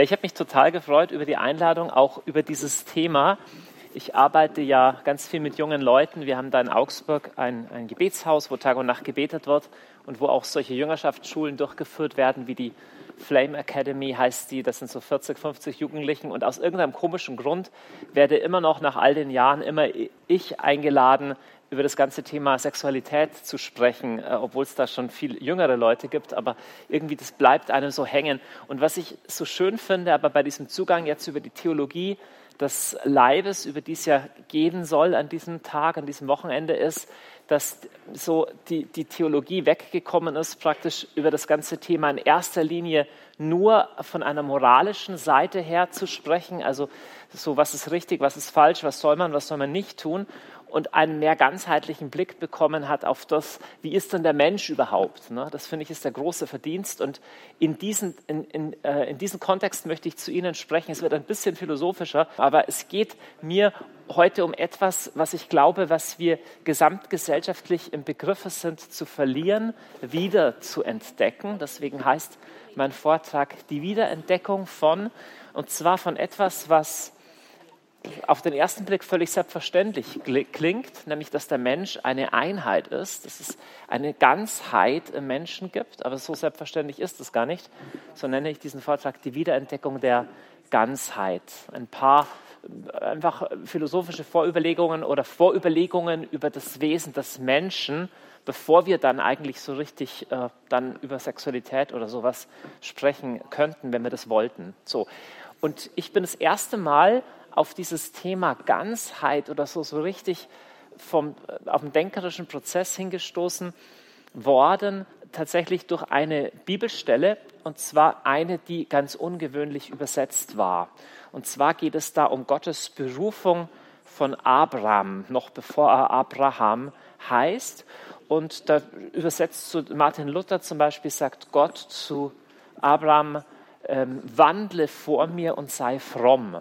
Ja, ich habe mich total gefreut über die Einladung, auch über dieses Thema. Ich arbeite ja ganz viel mit jungen Leuten. Wir haben da in Augsburg ein, ein Gebetshaus, wo Tag und Nacht gebetet wird und wo auch solche Jüngerschaftsschulen durchgeführt werden, wie die Flame Academy heißt die. Das sind so 40, 50 Jugendlichen. Und aus irgendeinem komischen Grund werde immer noch nach all den Jahren immer ich eingeladen, über das ganze Thema Sexualität zu sprechen, äh, obwohl es da schon viel jüngere Leute gibt, aber irgendwie das bleibt einem so hängen. Und was ich so schön finde, aber bei diesem Zugang jetzt über die Theologie des Leibes, über die es ja gehen soll an diesem Tag, an diesem Wochenende, ist, dass so die, die Theologie weggekommen ist, praktisch über das ganze Thema in erster Linie nur von einer moralischen Seite her zu sprechen, also so, was ist richtig, was ist falsch, was soll man, was soll man nicht tun, und einen mehr ganzheitlichen Blick bekommen hat auf das, wie ist denn der Mensch überhaupt. Ne? Das finde ich ist der große Verdienst. Und in diesen, in, in, äh, in diesen Kontext möchte ich zu Ihnen sprechen. Es wird ein bisschen philosophischer, aber es geht mir heute um etwas, was ich glaube, was wir gesamtgesellschaftlich im Begriff sind zu verlieren, wieder zu entdecken. Deswegen heißt mein Vortrag die Wiederentdeckung von, und zwar von etwas, was auf den ersten Blick völlig selbstverständlich klingt, nämlich dass der Mensch eine Einheit ist, dass es eine Ganzheit im Menschen gibt, aber so selbstverständlich ist es gar nicht. So nenne ich diesen Vortrag die Wiederentdeckung der Ganzheit. Ein paar einfach philosophische Vorüberlegungen oder Vorüberlegungen über das Wesen des Menschen, bevor wir dann eigentlich so richtig äh, dann über Sexualität oder sowas sprechen könnten, wenn wir das wollten. So. Und ich bin das erste Mal auf dieses Thema Ganzheit oder so, so richtig vom, äh, auf den denkerischen Prozess hingestoßen worden, tatsächlich durch eine Bibelstelle, und zwar eine, die ganz ungewöhnlich übersetzt war. Und zwar geht es da um Gottes Berufung von Abraham, noch bevor er Abraham heißt. Und da übersetzt zu Martin Luther zum Beispiel, sagt Gott zu Abraham, ähm, wandle vor mir und sei fromm.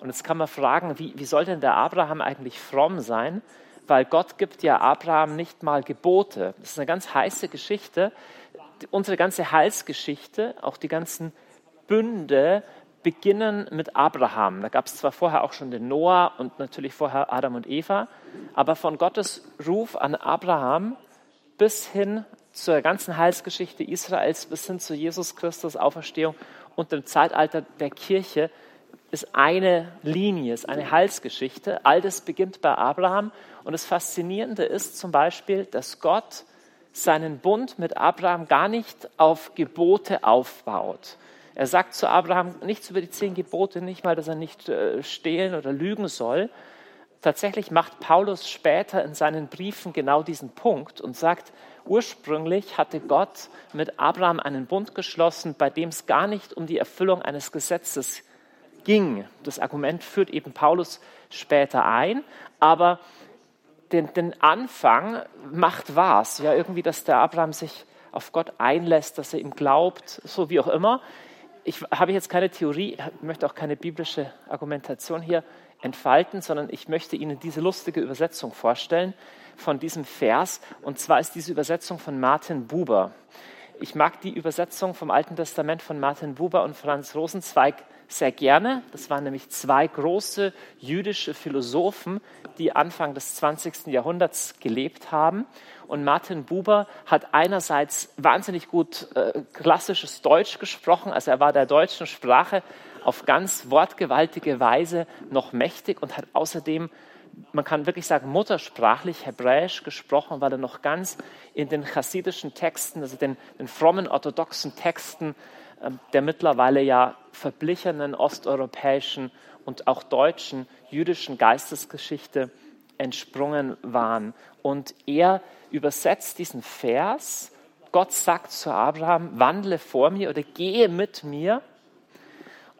Und jetzt kann man fragen, wie, wie soll denn der Abraham eigentlich fromm sein? Weil Gott gibt ja Abraham nicht mal Gebote. Das ist eine ganz heiße Geschichte. Unsere ganze Heilsgeschichte, auch die ganzen Bünde, beginnen mit Abraham. Da gab es zwar vorher auch schon den Noah und natürlich vorher Adam und Eva, aber von Gottes Ruf an Abraham bis hin zur ganzen Heilsgeschichte Israels, bis hin zu Jesus Christus Auferstehung und dem Zeitalter der Kirche ist eine Linie, ist eine Heilsgeschichte. All das beginnt bei Abraham. Und das Faszinierende ist zum Beispiel, dass Gott seinen Bund mit Abraham gar nicht auf Gebote aufbaut. Er sagt zu Abraham nichts über die zehn Gebote, nicht mal, dass er nicht äh, stehlen oder lügen soll. Tatsächlich macht Paulus später in seinen Briefen genau diesen Punkt und sagt, ursprünglich hatte Gott mit Abraham einen Bund geschlossen, bei dem es gar nicht um die Erfüllung eines Gesetzes geht ging. Das Argument führt eben Paulus später ein, aber den, den Anfang macht was. Ja, irgendwie, dass der Abraham sich auf Gott einlässt, dass er ihm glaubt, so wie auch immer. Ich habe jetzt keine Theorie, möchte auch keine biblische Argumentation hier entfalten, sondern ich möchte Ihnen diese lustige Übersetzung vorstellen von diesem Vers. Und zwar ist diese Übersetzung von Martin Buber. Ich mag die Übersetzung vom Alten Testament von Martin Buber und Franz Rosenzweig sehr gerne. Das waren nämlich zwei große jüdische Philosophen, die Anfang des 20. Jahrhunderts gelebt haben. Und Martin Buber hat einerseits wahnsinnig gut äh, klassisches Deutsch gesprochen, also er war der deutschen Sprache auf ganz wortgewaltige Weise noch mächtig und hat außerdem man kann wirklich sagen, muttersprachlich Hebräisch gesprochen, weil er noch ganz in den chassidischen Texten, also den, den frommen orthodoxen Texten der mittlerweile ja verblichenen osteuropäischen und auch deutschen jüdischen Geistesgeschichte entsprungen waren. Und er übersetzt diesen Vers, Gott sagt zu Abraham, wandle vor mir oder gehe mit mir.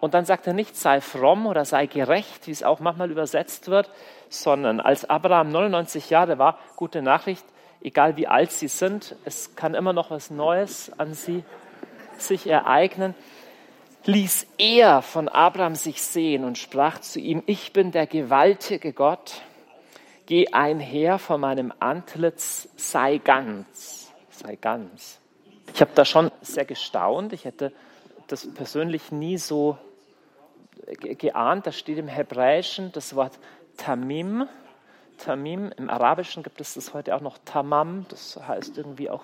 Und dann sagt er nicht, sei fromm oder sei gerecht, wie es auch manchmal übersetzt wird, sondern als Abraham 99 Jahre war, gute Nachricht, egal wie alt sie sind, es kann immer noch was Neues an sie sich ereignen, ließ er von Abraham sich sehen und sprach zu ihm, ich bin der gewaltige Gott, geh einher vor meinem Antlitz, sei ganz, sei ganz. Ich habe da schon sehr gestaunt, ich hätte das persönlich nie so geahnt, da steht im Hebräischen das Wort Tamim. Tamim, im Arabischen gibt es das heute auch noch Tamam, das heißt irgendwie auch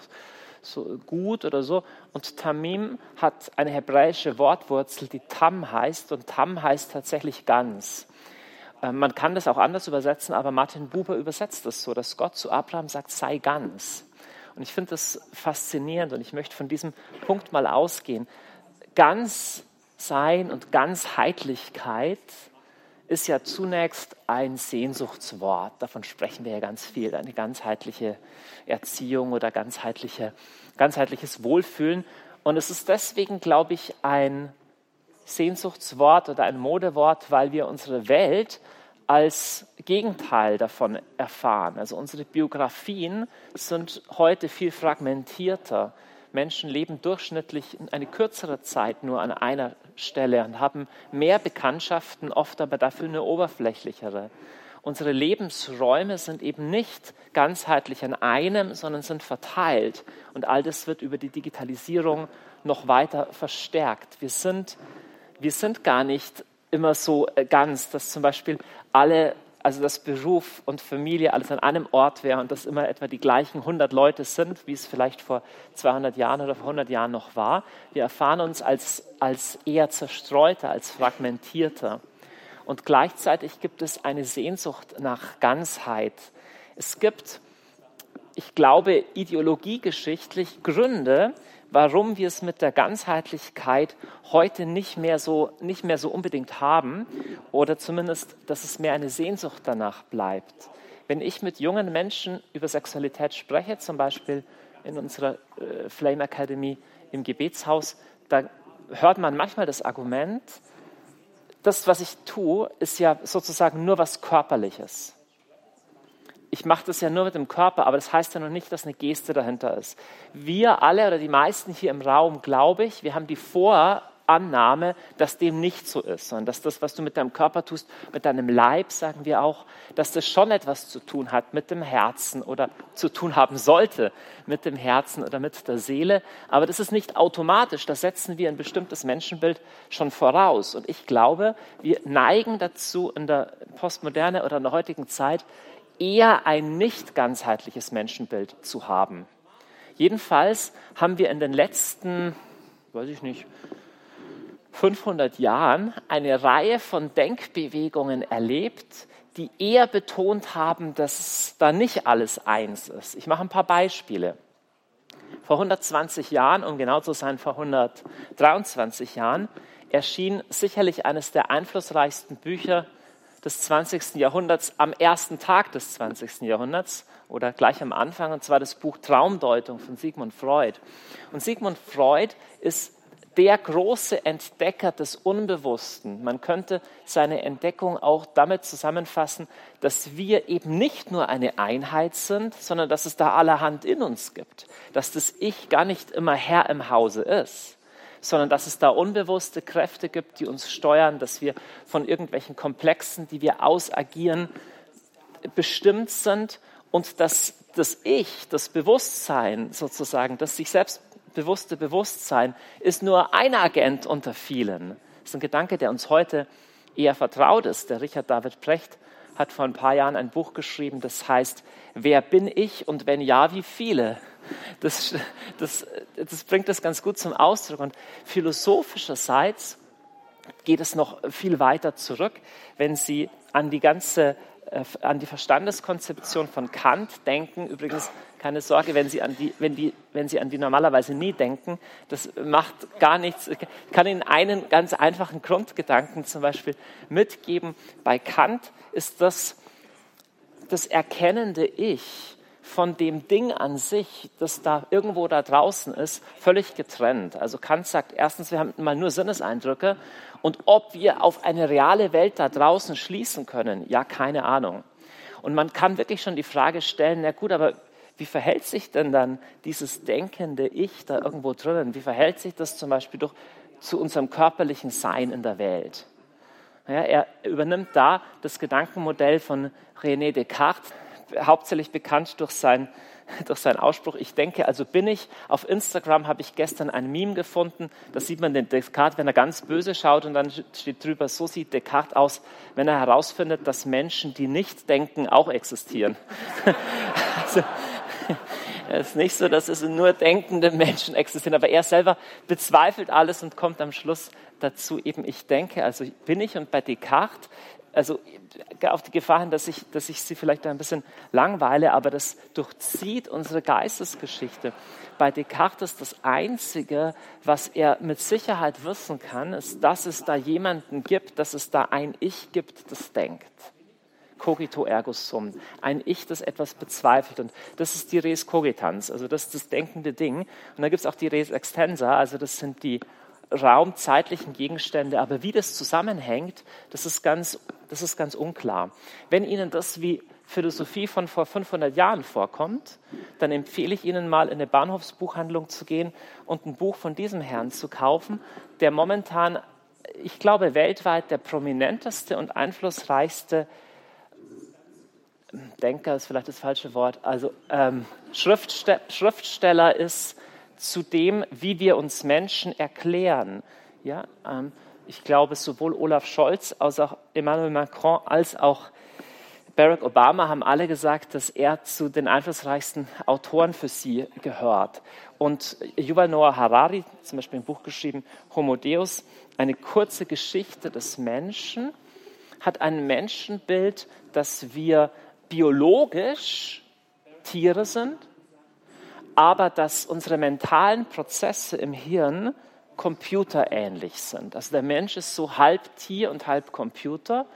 so gut oder so. Und Tamim hat eine hebräische Wortwurzel, die Tam heißt und Tam heißt tatsächlich ganz. Äh, man kann das auch anders übersetzen, aber Martin Buber übersetzt es so, dass Gott zu Abraham sagt, sei ganz. Und ich finde das faszinierend und ich möchte von diesem Punkt mal ausgehen. Ganz sein und Ganzheitlichkeit ist ja zunächst ein Sehnsuchtswort. Davon sprechen wir ja ganz viel. Eine ganzheitliche Erziehung oder ganzheitliche, ganzheitliches Wohlfühlen. Und es ist deswegen, glaube ich, ein Sehnsuchtswort oder ein Modewort, weil wir unsere Welt als Gegenteil davon erfahren. Also unsere Biografien sind heute viel fragmentierter. Menschen leben durchschnittlich eine kürzere Zeit nur an einer Stelle und haben mehr Bekanntschaften, oft aber dafür eine oberflächlichere. Unsere Lebensräume sind eben nicht ganzheitlich an einem, sondern sind verteilt. Und all das wird über die Digitalisierung noch weiter verstärkt. Wir sind, wir sind gar nicht immer so äh, ganz, dass zum Beispiel alle also dass Beruf und Familie alles an einem Ort wäre und dass immer etwa die gleichen 100 Leute sind, wie es vielleicht vor 200 Jahren oder vor 100 Jahren noch war. Wir erfahren uns als, als eher zerstreuter, als fragmentierter. Und gleichzeitig gibt es eine Sehnsucht nach Ganzheit. Es gibt, ich glaube, ideologiegeschichtlich Gründe, warum wir es mit der Ganzheitlichkeit heute nicht mehr so, nicht mehr so unbedingt haben oder zumindest, dass es mehr eine Sehnsucht danach bleibt. Wenn ich mit jungen Menschen über Sexualität spreche, zum Beispiel in unserer äh, Flame Academy im Gebetshaus, da hört man manchmal das Argument, das, was ich tue, ist ja sozusagen nur was Körperliches ich mache das ja nur mit dem Körper, aber das heißt ja noch nicht, dass eine Geste dahinter ist. Wir alle oder die meisten hier im Raum, glaube ich, wir haben die Vorannahme, dass dem nicht so ist, sondern dass das, was du mit deinem Körper tust, mit deinem Leib, sagen wir auch, dass das schon etwas zu tun hat mit dem Herzen oder zu tun haben sollte mit dem Herzen oder mit der Seele. Aber das ist nicht automatisch, da setzen wir ein bestimmtes Menschenbild schon voraus. Und ich glaube, wir neigen dazu in der Postmoderne oder in der heutigen Zeit, eher ein nicht ganzheitliches Menschenbild zu haben. Jedenfalls haben wir in den letzten, weiß ich nicht, 500 Jahren eine Reihe von Denkbewegungen erlebt, die eher betont haben, dass da nicht alles eins ist. Ich mache ein paar Beispiele. Vor 120 Jahren, um genau zu sein, vor 123 Jahren, erschien sicherlich eines der einflussreichsten Bücher des 20. Jahrhunderts am ersten Tag des 20. Jahrhunderts oder gleich am Anfang, und zwar das Buch Traumdeutung von Sigmund Freud. Und Sigmund Freud ist der große Entdecker des Unbewussten. Man könnte seine Entdeckung auch damit zusammenfassen, dass wir eben nicht nur eine Einheit sind, sondern dass es da allerhand in uns gibt, dass das Ich gar nicht immer Herr im Hause ist sondern dass es da unbewusste Kräfte gibt, die uns steuern, dass wir von irgendwelchen Komplexen, die wir ausagieren, bestimmt sind und dass das Ich, das Bewusstsein sozusagen, das sich selbstbewusste Bewusstsein ist nur ein Agent unter vielen. Das ist ein Gedanke, der uns heute eher vertraut ist. Der Richard David Precht hat vor ein paar Jahren ein Buch geschrieben, das heißt, wer bin ich und wenn ja, wie viele? Das, das, das bringt das ganz gut zum Ausdruck. Und philosophischerseits geht es noch viel weiter zurück, wenn Sie an die ganze äh, an die Verstandeskonzeption von Kant denken. Übrigens, keine Sorge, wenn Sie an die, wenn die, wenn Sie an die normalerweise nie denken, das macht gar nichts. Ich kann Ihnen einen ganz einfachen Grundgedanken zum Beispiel mitgeben. Bei Kant ist das das erkennende Ich von dem Ding an sich, das da irgendwo da draußen ist, völlig getrennt. Also Kant sagt erstens, wir haben mal nur Sinneseindrücke und ob wir auf eine reale Welt da draußen schließen können, ja, keine Ahnung. Und man kann wirklich schon die Frage stellen, na gut, aber wie verhält sich denn dann dieses denkende Ich da irgendwo drinnen? Wie verhält sich das zum Beispiel durch, zu unserem körperlichen Sein in der Welt? Ja, er übernimmt da das Gedankenmodell von René Descartes, hauptsächlich bekannt durch sein durch seinen Ausspruch, ich denke, also bin ich. Auf Instagram habe ich gestern ein Meme gefunden, da sieht man den Descartes, wenn er ganz böse schaut und dann steht drüber, so sieht Descartes aus, wenn er herausfindet, dass Menschen, die nicht denken, auch existieren. also, es ist nicht so, dass es nur denkende Menschen existieren, aber er selber bezweifelt alles und kommt am Schluss dazu eben, ich denke, also bin ich und bei Descartes also auf die Gefahr hin, dass ich, dass ich Sie vielleicht ein bisschen langweile, aber das durchzieht unsere Geistesgeschichte. Bei Descartes das Einzige, was er mit Sicherheit wissen kann, ist, dass es da jemanden gibt, dass es da ein Ich gibt, das denkt. Cogito ergo sum. Ein Ich, das etwas bezweifelt. Und das ist die Res cogitans, also das ist das denkende Ding. Und da gibt es auch die Res extensa, also das sind die raumzeitlichen Gegenstände. Aber wie das zusammenhängt, das ist ganz, das ist ganz unklar. Wenn Ihnen das wie Philosophie von vor 500 Jahren vorkommt, dann empfehle ich Ihnen mal in eine Bahnhofsbuchhandlung zu gehen und ein Buch von diesem Herrn zu kaufen, der momentan, ich glaube, weltweit der prominenteste und einflussreichste Denker ist vielleicht das falsche Wort, also ähm, Schriftste Schriftsteller ist zu dem, wie wir uns Menschen erklären. Ja, ähm, ich glaube, sowohl Olaf Scholz als auch Emmanuel Macron als auch Barack Obama haben alle gesagt, dass er zu den einflussreichsten Autoren für sie gehört. Und Yuval Noah Harari, zum Beispiel ein Buch geschrieben, Homo Deus, eine kurze Geschichte des Menschen, hat ein Menschenbild, das wir biologisch Tiere sind, aber dass unsere mentalen Prozesse im Hirn computerähnlich sind. Also der Mensch ist so halb Tier und halb Computer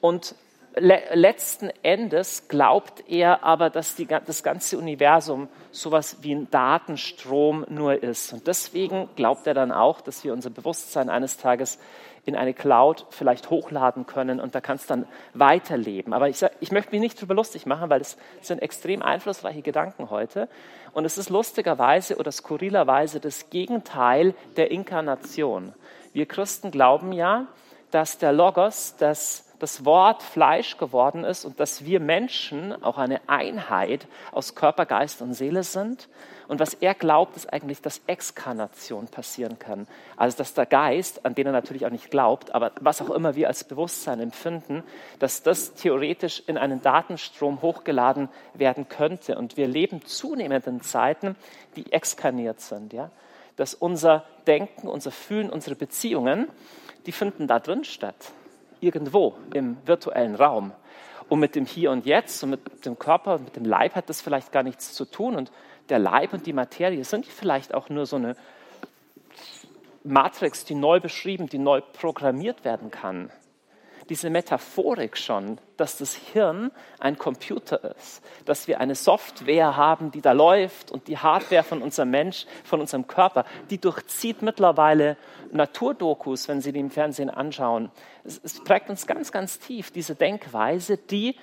und le letzten Endes glaubt er aber, dass die, das ganze Universum sowas wie ein Datenstrom nur ist. Und deswegen glaubt er dann auch, dass wir unser Bewusstsein eines Tages in eine Cloud vielleicht hochladen können und da kannst dann weiterleben. Aber ich, ich möchte mich nicht darüber lustig machen, weil es sind extrem einflussreiche Gedanken heute. Und es ist lustigerweise oder skurrilerweise das Gegenteil der Inkarnation. Wir Christen glauben ja, dass der Logos, dass das Wort Fleisch geworden ist und dass wir Menschen auch eine Einheit aus Körper, Geist und Seele sind und was er glaubt, ist eigentlich, dass Exkarnation passieren kann. Also, dass der Geist, an den er natürlich auch nicht glaubt, aber was auch immer wir als Bewusstsein empfinden, dass das theoretisch in einen Datenstrom hochgeladen werden könnte. Und wir leben zunehmend in Zeiten, die exkarniert sind. Ja? Dass unser Denken, unser Fühlen, unsere Beziehungen, die finden da drin statt. Irgendwo im virtuellen Raum. Und mit dem Hier und Jetzt und mit dem Körper und mit dem Leib hat das vielleicht gar nichts zu tun. Und der Leib und die Materie sind vielleicht auch nur so eine Matrix, die neu beschrieben, die neu programmiert werden kann. Diese Metaphorik schon, dass das Hirn ein Computer ist, dass wir eine Software haben, die da läuft und die Hardware von unserem Mensch, von unserem Körper, die durchzieht mittlerweile Naturdokus, wenn Sie die im Fernsehen anschauen. Es, es prägt uns ganz, ganz tief, diese Denkweise, die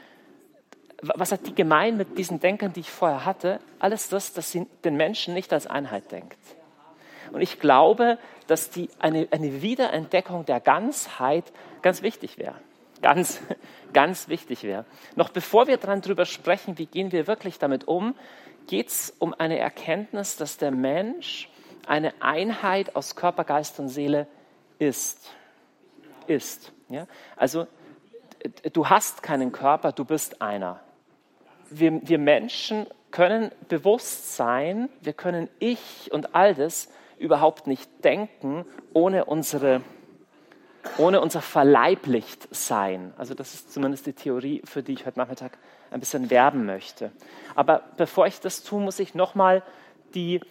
was hat die gemein mit diesen Denkern, die ich vorher hatte? Alles das, dass sie den Menschen nicht als Einheit denkt. Und ich glaube, dass die, eine, eine Wiederentdeckung der Ganzheit ganz wichtig wäre. Ganz, ganz wichtig wäre. Noch bevor wir dran drüber sprechen, wie gehen wir wirklich damit um, geht es um eine Erkenntnis, dass der Mensch eine Einheit aus Körper, Geist und Seele ist. Ist. Ja? Also du hast keinen Körper, du bist einer wir, wir Menschen können bewusst sein, wir können Ich und all das überhaupt nicht denken, ohne, unsere, ohne unser verleiblicht Sein. Also das ist zumindest die Theorie, für die ich heute Nachmittag ein bisschen werben möchte. Aber bevor ich das tue, muss ich nochmal die,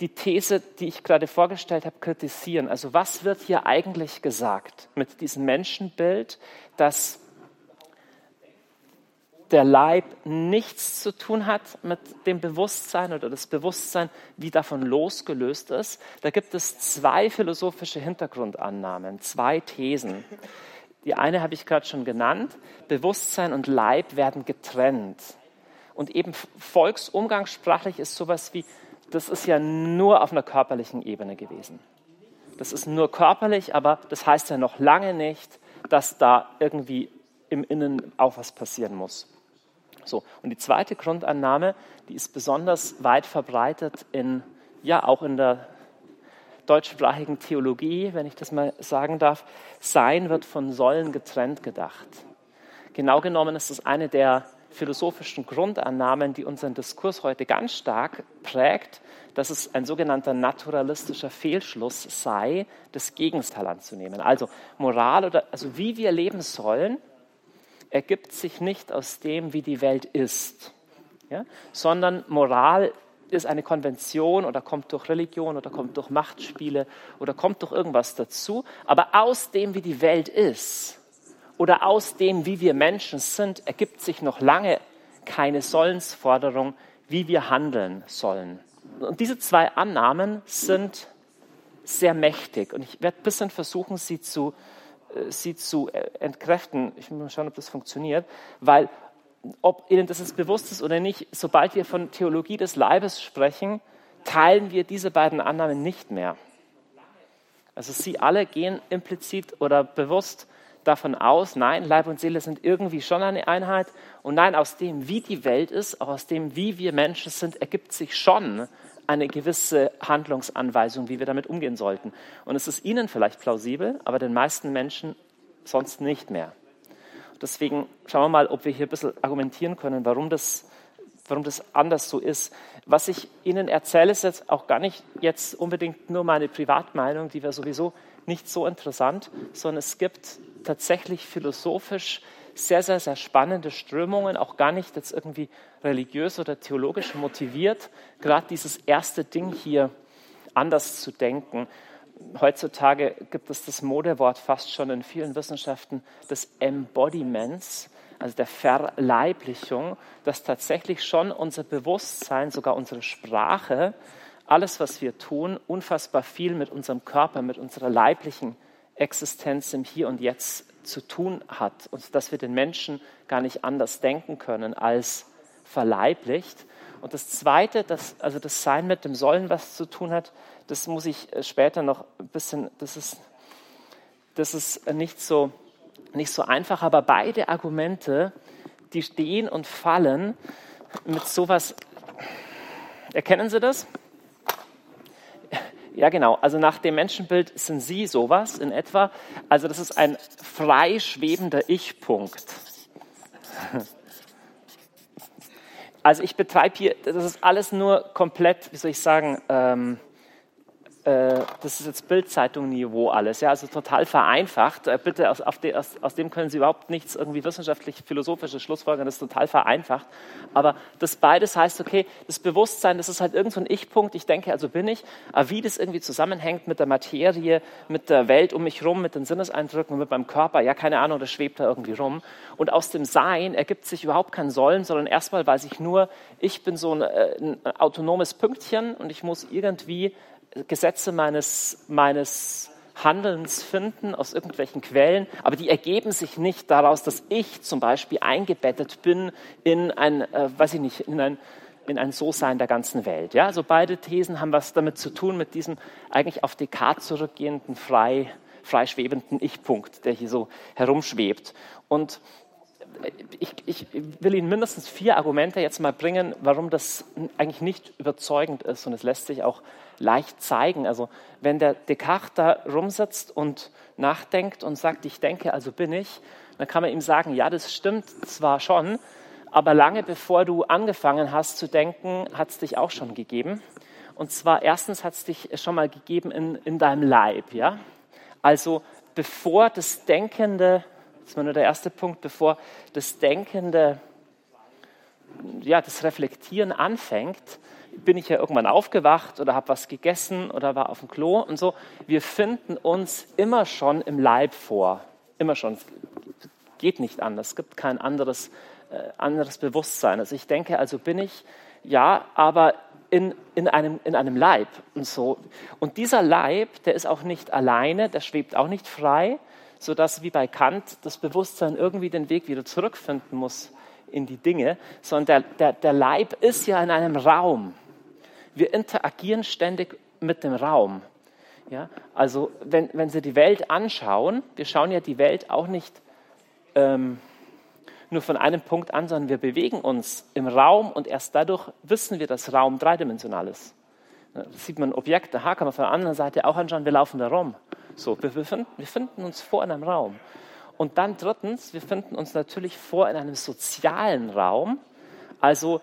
die These, die ich gerade vorgestellt habe, kritisieren. Also was wird hier eigentlich gesagt mit diesem Menschenbild, das der Leib nichts zu tun hat mit dem Bewusstsein oder das Bewusstsein, wie davon losgelöst ist. Da gibt es zwei philosophische Hintergrundannahmen, zwei Thesen. Die eine habe ich gerade schon genannt. Bewusstsein und Leib werden getrennt. Und eben volksumgangssprachlich ist sowas wie, das ist ja nur auf einer körperlichen Ebene gewesen. Das ist nur körperlich, aber das heißt ja noch lange nicht, dass da irgendwie im Innen auch was passieren muss. So, und die zweite Grundannahme, die ist besonders weit verbreitet in, ja, auch in der deutschsprachigen Theologie, wenn ich das mal sagen darf. Sein wird von Sollen getrennt gedacht. Genau genommen ist es eine der philosophischen Grundannahmen, die unseren Diskurs heute ganz stark prägt, dass es ein sogenannter naturalistischer Fehlschluss sei, das Gegenteil anzunehmen. Also Moral oder also wie wir leben sollen, ergibt sich nicht aus dem, wie die Welt ist, ja? sondern Moral ist eine Konvention oder kommt durch Religion oder kommt durch Machtspiele oder kommt durch irgendwas dazu. Aber aus dem, wie die Welt ist oder aus dem, wie wir Menschen sind, ergibt sich noch lange keine Sollensforderung, wie wir handeln sollen. Und diese zwei Annahmen sind sehr mächtig. Und ich werde ein bisschen versuchen, sie zu, sie zu äh, entkräften. Ich muss mal schauen, ob das funktioniert. Weil ob Ihnen das jetzt bewusst ist oder nicht, sobald wir von Theologie des Leibes sprechen, teilen wir diese beiden Annahmen nicht mehr. Also Sie alle gehen implizit oder bewusst davon aus, nein, Leib und Seele sind irgendwie schon eine Einheit und nein, aus dem, wie die Welt ist, auch aus dem, wie wir Menschen sind, ergibt sich schon eine gewisse Handlungsanweisung, wie wir damit umgehen sollten. Und es ist Ihnen vielleicht plausibel, aber den meisten Menschen sonst nicht mehr. Deswegen schauen wir mal, ob wir hier ein bisschen argumentieren können, warum das, warum das anders so ist. Was ich Ihnen erzähle, ist jetzt auch gar nicht jetzt unbedingt nur meine Privatmeinung, die wäre sowieso nicht so interessant, sondern es gibt tatsächlich philosophisch sehr, sehr, sehr spannende Strömungen, auch gar nicht jetzt irgendwie religiös oder theologisch motiviert, gerade dieses erste Ding hier anders zu denken. Heutzutage gibt es das Modewort fast schon in vielen Wissenschaften des Embodiments, also der Verleiblichung, dass tatsächlich schon unser Bewusstsein, sogar unsere Sprache, alles, was wir tun, unfassbar viel mit unserem Körper, mit unserer leiblichen Existenz im Hier und Jetzt zu tun hat und dass wir den Menschen gar nicht anders denken können als verleiblicht. Und das Zweite, das, also das Sein mit dem Sollen was zu tun hat, das muss ich äh, später noch ein bisschen, das ist, das ist nicht, so, nicht so einfach, aber beide Argumente, die stehen und fallen mit sowas. Erkennen Sie das? Ja, genau. Also nach dem Menschenbild sind Sie sowas in etwa. Also das ist ein freischwebender Ich-Punkt. Also ich betreibe hier, das ist alles nur komplett, wie soll ich sagen, ähm, äh, das ist jetzt Bildzeitung-Niveau alles, ja, also total vereinfacht. Äh, bitte, aus, de, aus, aus, dem können Sie überhaupt nichts irgendwie wissenschaftlich-philosophisches Schlussfolgern, das ist total vereinfacht. Aber das beides heißt, okay, das Bewusstsein, das ist halt irgend so ein Ich-Punkt, ich denke, also bin ich, aber wie das irgendwie zusammenhängt mit der Materie, mit der Welt um mich rum, mit den Sinneseindrücken mit meinem Körper, ja, keine Ahnung, das schwebt da irgendwie rum. Und aus dem Sein ergibt sich überhaupt kein Sollen, sondern erstmal weiß ich nur, ich bin so ein, äh, ein autonomes Pünktchen und ich muss irgendwie Gesetze meines, meines Handelns finden aus irgendwelchen Quellen, aber die ergeben sich nicht daraus, dass ich zum Beispiel eingebettet bin in ein, äh, weiß ich nicht, in ein, in ein So-Sein der ganzen Welt. Ja? Also beide Thesen haben was damit zu tun, mit diesem eigentlich auf Descartes zurückgehenden, frei, freischwebenden Ich-Punkt, der hier so herumschwebt. Und ich, ich, will Ihnen mindestens vier Argumente jetzt mal bringen, warum das eigentlich nicht überzeugend ist. Und es lässt sich auch leicht zeigen. Also wenn der Descartes da rumsitzt und nachdenkt und sagt, ich denke, also bin ich, dann kann man ihm sagen, ja, das stimmt zwar schon, aber lange bevor du angefangen hast zu denken, hat es dich auch schon gegeben. Und zwar erstens hat es dich schon mal gegeben in, in deinem Leib. Ja? Also bevor das Denkende das war nur der erste Punkt, bevor das Denkende, ja, das Reflektieren anfängt, bin ich ja irgendwann aufgewacht oder habe was gegessen oder war auf dem Klo und so. Wir finden uns immer schon im Leib vor. Immer schon. Geht nicht anders. Es gibt kein anderes, äh, anderes Bewusstsein. Also ich denke, also bin ich, ja, aber in, in, einem, in einem Leib und so. Und dieser Leib, der ist auch nicht alleine, der schwebt auch nicht frei, sodass wie bei Kant das Bewusstsein irgendwie den Weg wieder zurückfinden muss in die Dinge, sondern der, der, der Leib ist ja in einem Raum. Wir interagieren ständig mit dem Raum. Ja? Also wenn, wenn Sie die Welt anschauen, wir schauen ja die Welt auch nicht ähm, nur von einem Punkt an, sondern wir bewegen uns im Raum und erst dadurch wissen wir, dass Raum dreidimensional ist. Da sieht man Objekte, aha, kann man von der anderen Seite auch anschauen, wir laufen da rum. So, wir, befinden, wir finden uns vor in einem Raum. Und dann drittens, wir finden uns natürlich vor in einem sozialen Raum. Also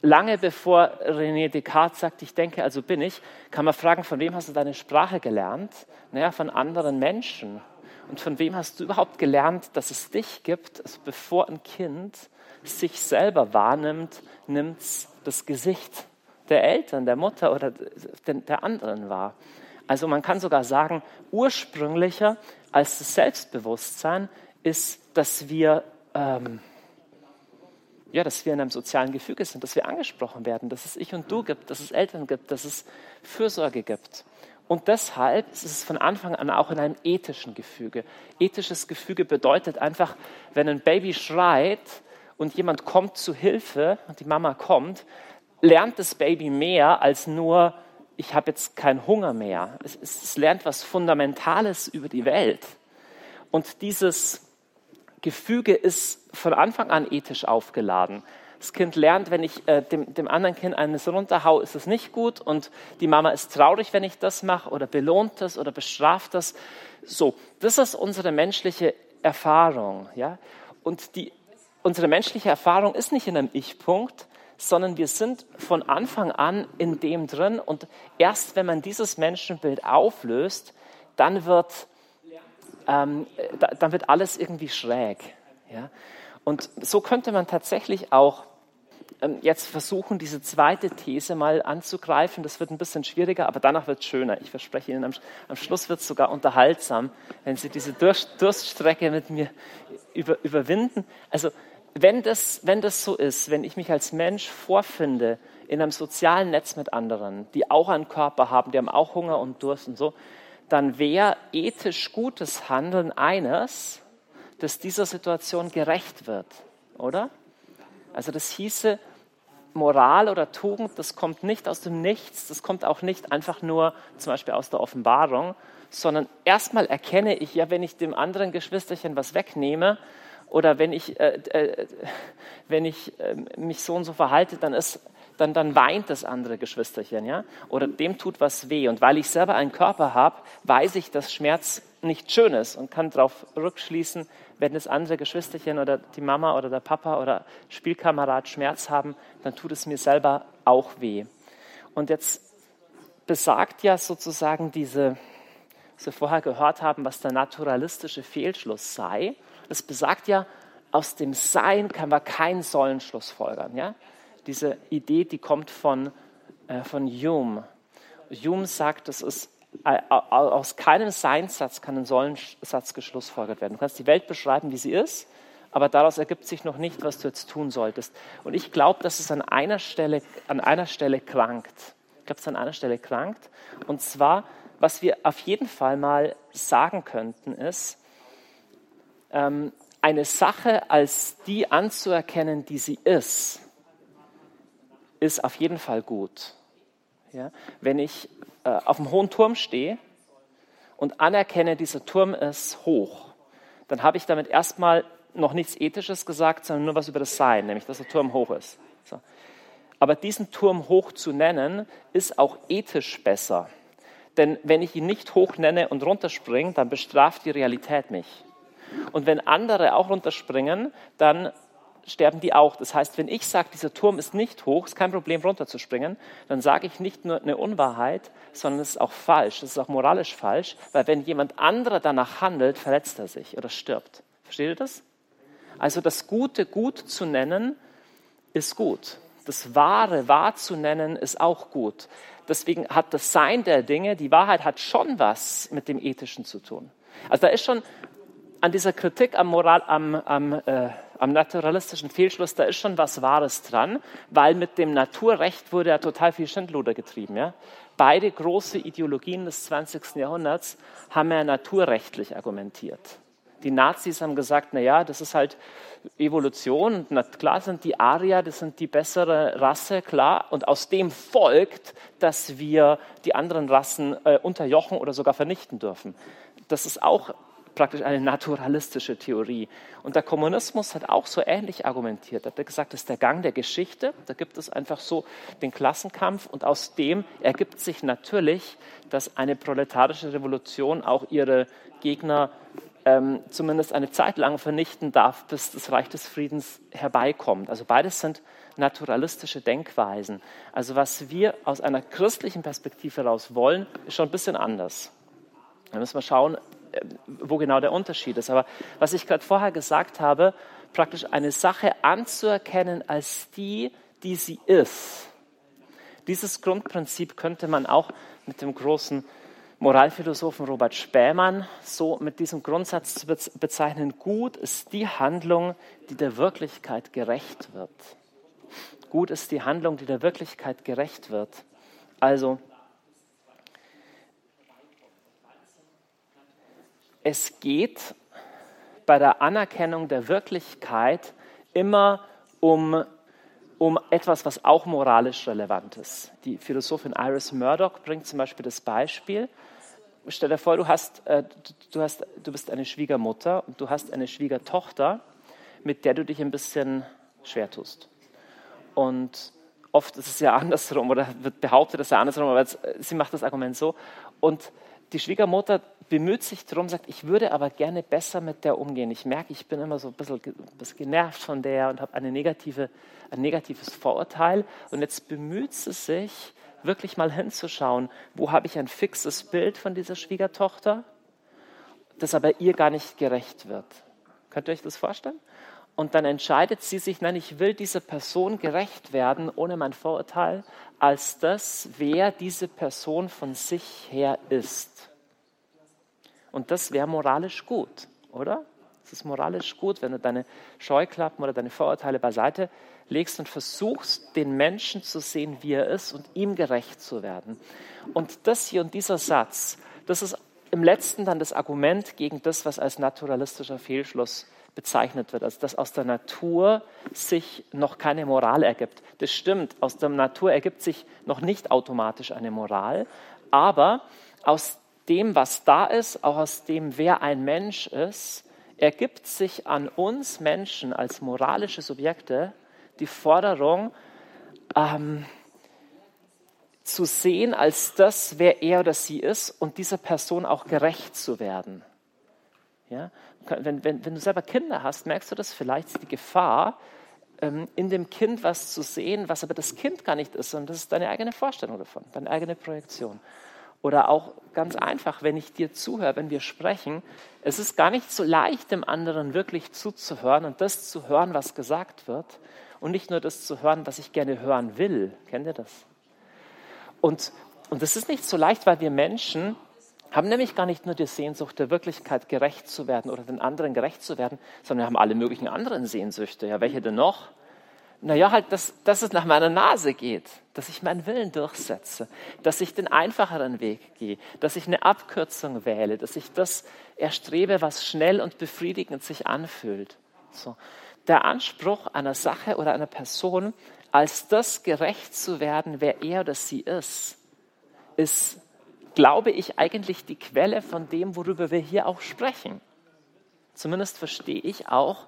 lange bevor René Descartes sagt, ich denke, also bin ich, kann man fragen, von wem hast du deine Sprache gelernt? Naja, von anderen Menschen. Und von wem hast du überhaupt gelernt, dass es dich gibt? Also bevor ein Kind sich selber wahrnimmt, nimmt es das Gesicht der Eltern, der Mutter oder der anderen wahr. Also man kann sogar sagen, ursprünglicher als das Selbstbewusstsein ist, dass wir, ähm, ja, dass wir in einem sozialen Gefüge sind, dass wir angesprochen werden, dass es ich und du gibt, dass es Eltern gibt, dass es Fürsorge gibt. Und deshalb ist es von Anfang an auch in einem ethischen Gefüge. Ethisches Gefüge bedeutet einfach, wenn ein Baby schreit und jemand kommt zu Hilfe und die Mama kommt, lernt das Baby mehr als nur, ich habe jetzt keinen Hunger mehr. Es, es, lernt was Fundamentales über die Welt. Und dieses Gefüge ist von Anfang an ethisch aufgeladen. Das Kind lernt, wenn ich äh, dem, dem anderen Kind eines runterhau, ist es nicht gut und die Mama ist traurig, wenn ich das mache oder belohnt das oder bestraft das. So, das ist unsere menschliche Erfahrung. Ja? Und die, unsere menschliche Erfahrung ist nicht in einem Ich-Punkt, sondern wir sind von Anfang an in dem drin und erst wenn man dieses Menschenbild auflöst, dann wird, ähm, dann wird alles irgendwie schräg. Ja? Und so könnte man tatsächlich auch ähm, jetzt versuchen, diese zweite These mal anzugreifen. Das wird ein bisschen schwieriger, aber danach wird es schöner. Ich verspreche Ihnen, am, am Schluss wird es sogar unterhaltsam, wenn Sie diese Durst, Durststrecke mit mir über, überwinden. Also wenn das, wenn das so ist, wenn ich mich als Mensch vorfinde in einem sozialen Netz mit anderen, die auch einen Körper haben, die haben auch Hunger und Durst und so, dann wäre ethisch gutes Handeln eines, das dieser Situation gerecht wird, oder? Also das hieße, Moral oder Tugend, das kommt nicht aus dem Nichts, das kommt auch nicht einfach nur zum Beispiel aus der Offenbarung, sondern erstmal erkenne ich ja, wenn ich dem anderen Geschwisterchen was wegnehme oder wenn ich, äh, äh, wenn ich äh, mich so und so verhalte, dann ist dann, dann weint das andere Geschwisterchen, ja? Oder dem tut was weh. Und weil ich selber einen Körper habe, weiß ich, dass Schmerz nicht schön ist und kann darauf rückschließen, wenn das andere Geschwisterchen oder die Mama oder der Papa oder Spielkamerad Schmerz haben, dann tut es mir selber auch weh. Und jetzt besagt ja sozusagen diese, was wir vorher gehört haben, was der naturalistische Fehlschluss sei. Das besagt ja, aus dem Sein kann man kein Sollen schlussfolgern. Ja? Diese Idee, die kommt von, äh, von Hume. Hume sagt, das ist äh, aus keinem Seinssatz kann ein Sollensatz geschlussfolgert werden. Du kannst die Welt beschreiben, wie sie ist, aber daraus ergibt sich noch nicht, was du jetzt tun solltest. Und ich glaube, dass es an einer Stelle, an einer Stelle krankt. Ich glaube, es an einer Stelle krankt. Und zwar, was wir auf jeden Fall mal sagen könnten, ist, eine Sache als die anzuerkennen, die sie ist, ist auf jeden Fall gut. Ja? Wenn ich äh, auf einem hohen Turm stehe und anerkenne, dieser Turm ist hoch, dann habe ich damit erstmal noch nichts Ethisches gesagt, sondern nur was über das Sein, nämlich dass der Turm hoch ist. So. Aber diesen Turm hoch zu nennen, ist auch ethisch besser. Denn wenn ich ihn nicht hoch nenne und runterspringe, dann bestraft die Realität mich. Und wenn andere auch runterspringen, dann sterben die auch. Das heißt, wenn ich sage, dieser Turm ist nicht hoch, ist kein Problem runterzuspringen, dann sage ich nicht nur eine Unwahrheit, sondern es ist auch falsch, es ist auch moralisch falsch, weil wenn jemand anderer danach handelt, verletzt er sich oder stirbt. Versteht ihr das? Also das Gute gut zu nennen, ist gut. Das Wahre wahr zu nennen, ist auch gut. Deswegen hat das Sein der Dinge, die Wahrheit hat schon was mit dem Ethischen zu tun. Also da ist schon an dieser Kritik am, Moral, am, am, äh, am naturalistischen Fehlschluss, da ist schon was Wahres dran, weil mit dem Naturrecht wurde ja total viel Schindluder getrieben. Ja? Beide große Ideologien des 20. Jahrhunderts haben ja naturrechtlich argumentiert. Die Nazis haben gesagt, na ja, das ist halt Evolution. Na, klar sind die Arier, das sind die bessere Rasse, klar. Und aus dem folgt, dass wir die anderen Rassen äh, unterjochen oder sogar vernichten dürfen. Das ist auch praktisch eine naturalistische Theorie. Und der Kommunismus hat auch so ähnlich argumentiert. Er hat gesagt, das ist der Gang der Geschichte. Da gibt es einfach so den Klassenkampf und aus dem ergibt sich natürlich, dass eine proletarische Revolution auch ihre Gegner ähm, zumindest eine Zeit lang vernichten darf, bis das Reich des Friedens herbeikommt. Also beides sind naturalistische Denkweisen. Also was wir aus einer christlichen Perspektive heraus wollen, ist schon ein bisschen anders. Da müssen wir schauen, wo genau der Unterschied ist. Aber was ich gerade vorher gesagt habe, praktisch eine Sache anzuerkennen als die, die sie ist. Dieses Grundprinzip könnte man auch mit dem großen Moralphilosophen Robert Spähmann so mit diesem Grundsatz bezeichnen. Gut ist die Handlung, die der Wirklichkeit gerecht wird. Gut ist die Handlung, die der Wirklichkeit gerecht wird. Also, es geht bei der Anerkennung der Wirklichkeit immer um, um etwas, was auch moralisch relevant ist. Die Philosophin Iris Murdoch bringt zum Beispiel das Beispiel, stell dir vor, du, hast, äh, du, hast, du bist eine Schwiegermutter und du hast eine Schwiegertochter, mit der du dich ein bisschen schwer tust. Und oft ist es ja andersrum oder wird behauptet, es sei andersrum, aber jetzt, sie macht das Argument so. Und die Schwiegermutter bemüht sich darum, sagt, ich würde aber gerne besser mit der umgehen. Ich merke, ich bin immer so ein bisschen, ein bisschen genervt von der und habe eine negative, ein negatives Vorurteil. Und jetzt bemüht sie sich, wirklich mal hinzuschauen, wo habe ich ein fixes Bild von dieser Schwiegertochter, das aber ihr gar nicht gerecht wird. Könnt ihr euch das vorstellen? Und dann entscheidet sie sich, nein, ich will dieser Person gerecht werden, ohne mein Vorurteil, als das, wer diese Person von sich her ist. Und das wäre moralisch gut, oder? Es ist moralisch gut, wenn du deine Scheuklappen oder deine Vorurteile beiseite legst und versuchst, den Menschen zu sehen, wie er ist und ihm gerecht zu werden. Und das hier und dieser Satz, das ist im letzten dann das Argument gegen das, was als naturalistischer Fehlschluss bezeichnet wird, also dass aus der Natur sich noch keine Moral ergibt. Das stimmt, aus der Natur ergibt sich noch nicht automatisch eine Moral, aber aus dem, was da ist, auch aus dem, wer ein Mensch ist, ergibt sich an uns Menschen als moralische Subjekte die Forderung, ähm, zu sehen als das, wer er oder sie ist und dieser Person auch gerecht zu werden. Ja? Wenn, wenn, wenn du selber Kinder hast, merkst du das vielleicht, die Gefahr, ähm, in dem Kind was zu sehen, was aber das Kind gar nicht ist, sondern das ist deine eigene Vorstellung davon, deine eigene Projektion. Oder auch ganz einfach, wenn ich dir zuhöre, wenn wir sprechen, es ist gar nicht so leicht, dem anderen wirklich zuzuhören und das zu hören, was gesagt wird und nicht nur das zu hören, was ich gerne hören will. Kennt ihr das? Und, und das ist nicht so leicht, weil wir Menschen haben nämlich gar nicht nur die Sehnsucht der Wirklichkeit gerecht zu werden oder den anderen gerecht zu werden, sondern wir haben alle möglichen anderen Sehnsüchte. Ja, welche denn noch? Naja, halt, dass, dass es nach meiner Nase geht, dass ich meinen Willen durchsetze, dass ich den einfacheren Weg gehe, dass ich eine Abkürzung wähle, dass ich das erstrebe, was schnell und befriedigend sich anfühlt. So. Der Anspruch einer Sache oder einer Person, als das gerecht zu werden, wer er oder sie ist, ist glaube ich, eigentlich die Quelle von dem, worüber wir hier auch sprechen. Zumindest verstehe ich auch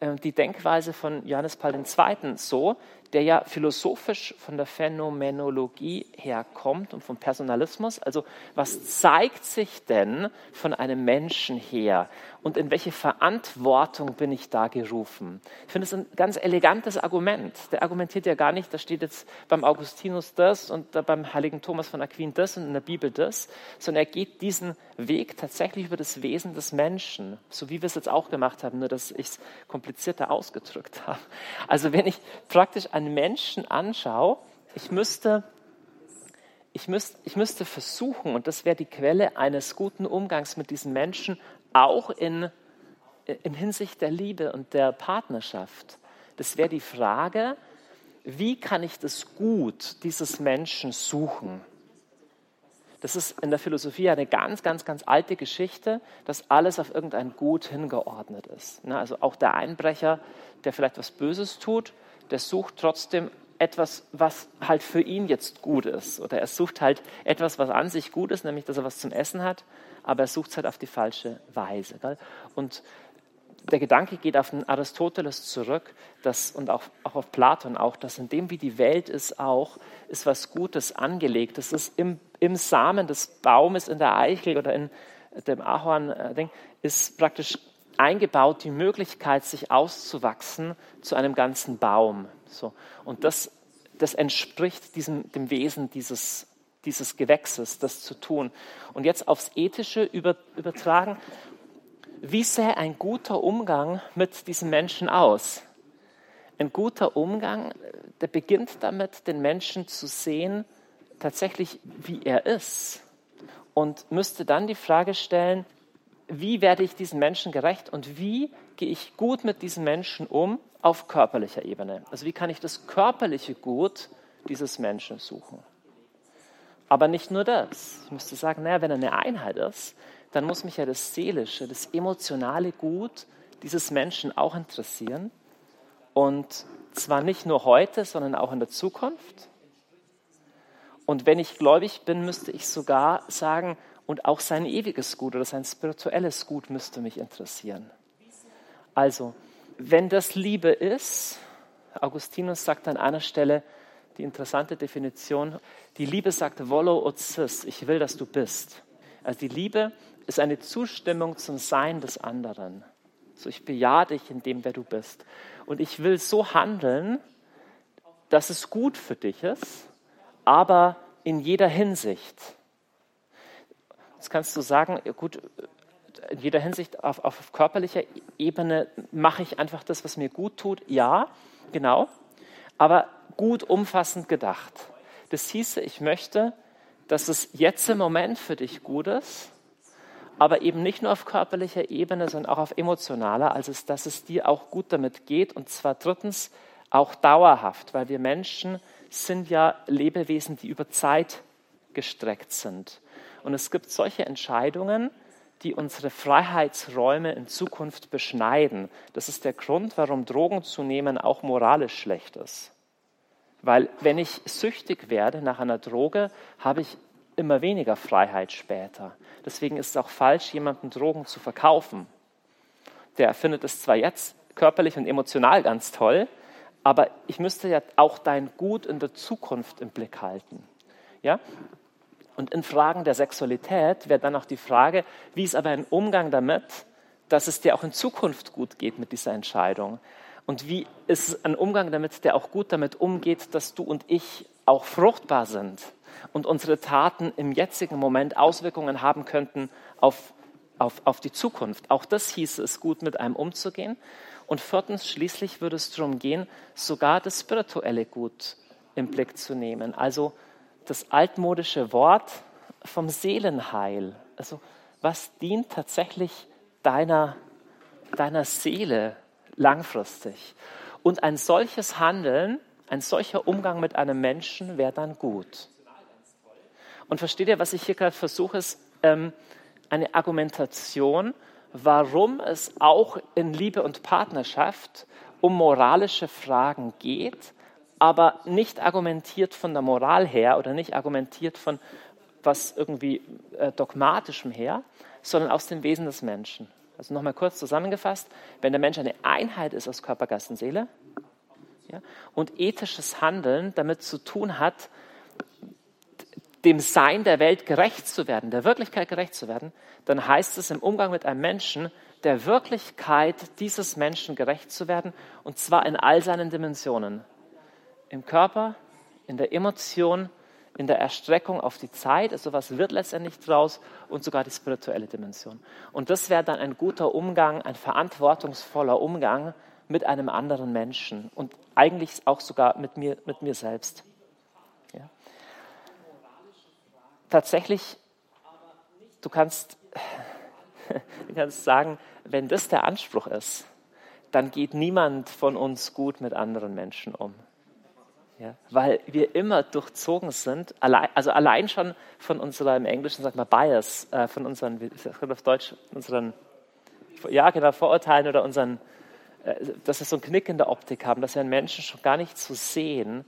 äh, die Denkweise von Johannes Paul II. so, der ja philosophisch von der Phänomenologie herkommt und vom Personalismus. Also was zeigt sich denn von einem Menschen her und in welche Verantwortung bin ich da gerufen? Ich finde es ein ganz elegantes Argument. Der argumentiert ja gar nicht, da steht jetzt beim Augustinus das und beim heiligen Thomas von Aquin das und in der Bibel das, sondern er geht diesen Weg tatsächlich über das Wesen des Menschen, so wie wir es jetzt auch gemacht haben, nur dass ich es komplizierter ausgedrückt habe. Also wenn ich praktisch ein einen Menschen anschaue, ich müsste, ich, müsste, ich müsste versuchen, und das wäre die Quelle eines guten Umgangs mit diesen Menschen, auch in, in Hinsicht der Liebe und der Partnerschaft. Das wäre die Frage, wie kann ich das Gut dieses Menschen suchen? Das ist in der Philosophie eine ganz, ganz, ganz alte Geschichte, dass alles auf irgendein Gut hingeordnet ist. Also auch der Einbrecher, der vielleicht was Böses tut, der sucht trotzdem etwas, was halt für ihn jetzt gut ist. Oder er sucht halt etwas, was an sich gut ist, nämlich dass er was zum Essen hat. aber er sucht es halt auf die falsche Weise. Gell? Und der Gedanke geht auf den Aristoteles zurück dass, und auch, auch auf Platon auch, dass in dem, wie die Welt ist, auch ist was Gutes angelegt. Das ist im, im Samen des Baumes, in der Eichel oder in dem Ahorn, äh, ist praktisch eingebaut die Möglichkeit, sich auszuwachsen zu einem ganzen Baum. So. Und das, das entspricht diesem, dem Wesen dieses, dieses Gewächses, das zu tun. Und jetzt aufs Ethische über, übertragen, wie sähe ein guter Umgang mit diesen Menschen aus? Ein guter Umgang, der beginnt damit, den Menschen zu sehen, tatsächlich wie er ist. Und müsste dann die Frage stellen, wie werde ich diesen Menschen gerecht und wie gehe ich gut mit diesen Menschen um auf körperlicher Ebene? Also wie kann ich das körperliche Gut dieses Menschen suchen? Aber nicht nur das. Ich müsste sagen, naja, wenn er eine Einheit ist, dann muss mich ja das seelische, das emotionale Gut dieses Menschen auch interessieren. Und zwar nicht nur heute, sondern auch in der Zukunft. Und wenn ich gläubig bin, müsste ich sogar sagen, und auch sein ewiges Gut oder sein spirituelles Gut müsste mich interessieren. Also, wenn das Liebe ist, Augustinus sagt an einer Stelle die interessante Definition, die Liebe sagt, volo ut ich will, dass du bist. Also die Liebe ist eine Zustimmung zum Sein des anderen. So, ich bejahe dich in dem, wer du bist. Und ich will so handeln, dass es gut für dich ist, aber in jeder Hinsicht. Jetzt kannst du sagen, gut, in jeder Hinsicht auf, auf körperlicher Ebene mache ich einfach das, was mir gut tut. Ja, genau, aber gut umfassend gedacht. Das hieße, ich möchte, dass es jetzt im Moment für dich gut ist, aber eben nicht nur auf körperlicher Ebene, sondern auch auf emotionaler, also dass es dir auch gut damit geht und zwar drittens auch dauerhaft, weil wir Menschen sind ja Lebewesen, die über Zeit gestreckt sind. Und es gibt solche Entscheidungen, die unsere Freiheitsräume in Zukunft beschneiden. Das ist der Grund, warum Drogen zu nehmen auch moralisch schlecht ist. Weil wenn ich süchtig werde nach einer Droge, habe ich immer weniger Freiheit später. Deswegen ist es auch falsch, jemanden Drogen zu verkaufen. Der findet es zwar jetzt körperlich und emotional ganz toll, aber ich müsste ja auch dein Gut in der Zukunft im Blick halten. Ja? Und in Fragen der Sexualität wäre dann auch die Frage, wie ist aber ein Umgang damit, dass es dir auch in Zukunft gut geht mit dieser Entscheidung? Und wie ist ein Umgang damit, der auch gut damit umgeht, dass du und ich auch fruchtbar sind und unsere Taten im jetzigen Moment Auswirkungen haben könnten auf, auf, auf die Zukunft? Auch das hieße es, gut mit einem umzugehen. Und viertens, schließlich würde es darum gehen, sogar das spirituelle Gut im Blick zu nehmen. Also das altmodische Wort vom Seelenheil. Also was dient tatsächlich deiner, deiner Seele langfristig? Und ein solches Handeln, ein solcher Umgang mit einem Menschen wäre dann gut. Und versteht ihr, was ich hier gerade versuche, ist ähm, eine Argumentation, warum es auch in Liebe und Partnerschaft um moralische Fragen geht, aber nicht argumentiert von der Moral her oder nicht argumentiert von was irgendwie äh, dogmatischem her, sondern aus dem Wesen des Menschen. Also nochmal kurz zusammengefasst, wenn der Mensch eine Einheit ist aus Körper, Geist und Seele ja, und ethisches Handeln damit zu tun hat, dem Sein der Welt gerecht zu werden, der Wirklichkeit gerecht zu werden, dann heißt es im Umgang mit einem Menschen, der Wirklichkeit dieses Menschen gerecht zu werden, und zwar in all seinen Dimensionen im Körper, in der Emotion, in der Erstreckung auf die Zeit, also was wird letztendlich draus und sogar die spirituelle Dimension. Und das wäre dann ein guter Umgang, ein verantwortungsvoller Umgang mit einem anderen Menschen und eigentlich auch sogar mit mir, mit mir selbst. Ja. Tatsächlich, du kannst, du kannst sagen, wenn das der Anspruch ist, dann geht niemand von uns gut mit anderen Menschen um. Ja, weil wir immer durchzogen sind, allein, also allein schon von unserer, im Englischen sagt man Bias, äh, von unseren, wie sagt auf Deutsch, unseren, ja genau, Vorurteilen oder unseren, äh, dass wir so einen Knick in der Optik haben, dass wir einen Menschen schon gar nicht so sehen,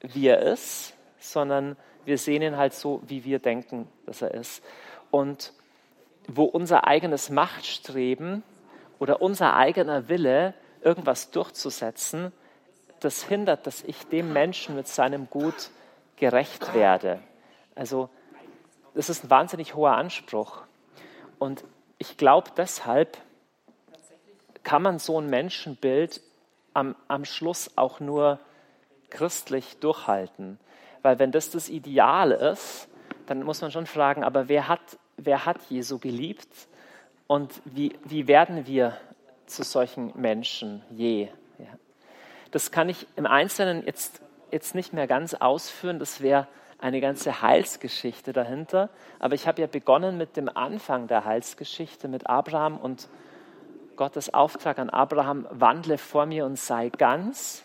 wie er ist, sondern wir sehen ihn halt so, wie wir denken, dass er ist. Und wo unser eigenes Machtstreben oder unser eigener Wille, irgendwas durchzusetzen, das hindert, dass ich dem Menschen mit seinem Gut gerecht werde. Also das ist ein wahnsinnig hoher Anspruch. Und ich glaube deshalb, kann man so ein Menschenbild am, am Schluss auch nur christlich durchhalten. Weil wenn das das Ideal ist, dann muss man schon fragen, aber wer hat, wer hat Jesu geliebt und wie, wie werden wir zu solchen Menschen je? Das kann ich im Einzelnen jetzt, jetzt nicht mehr ganz ausführen, das wäre eine ganze Heilsgeschichte dahinter. Aber ich habe ja begonnen mit dem Anfang der Heilsgeschichte, mit Abraham und Gottes Auftrag an Abraham, wandle vor mir und sei ganz.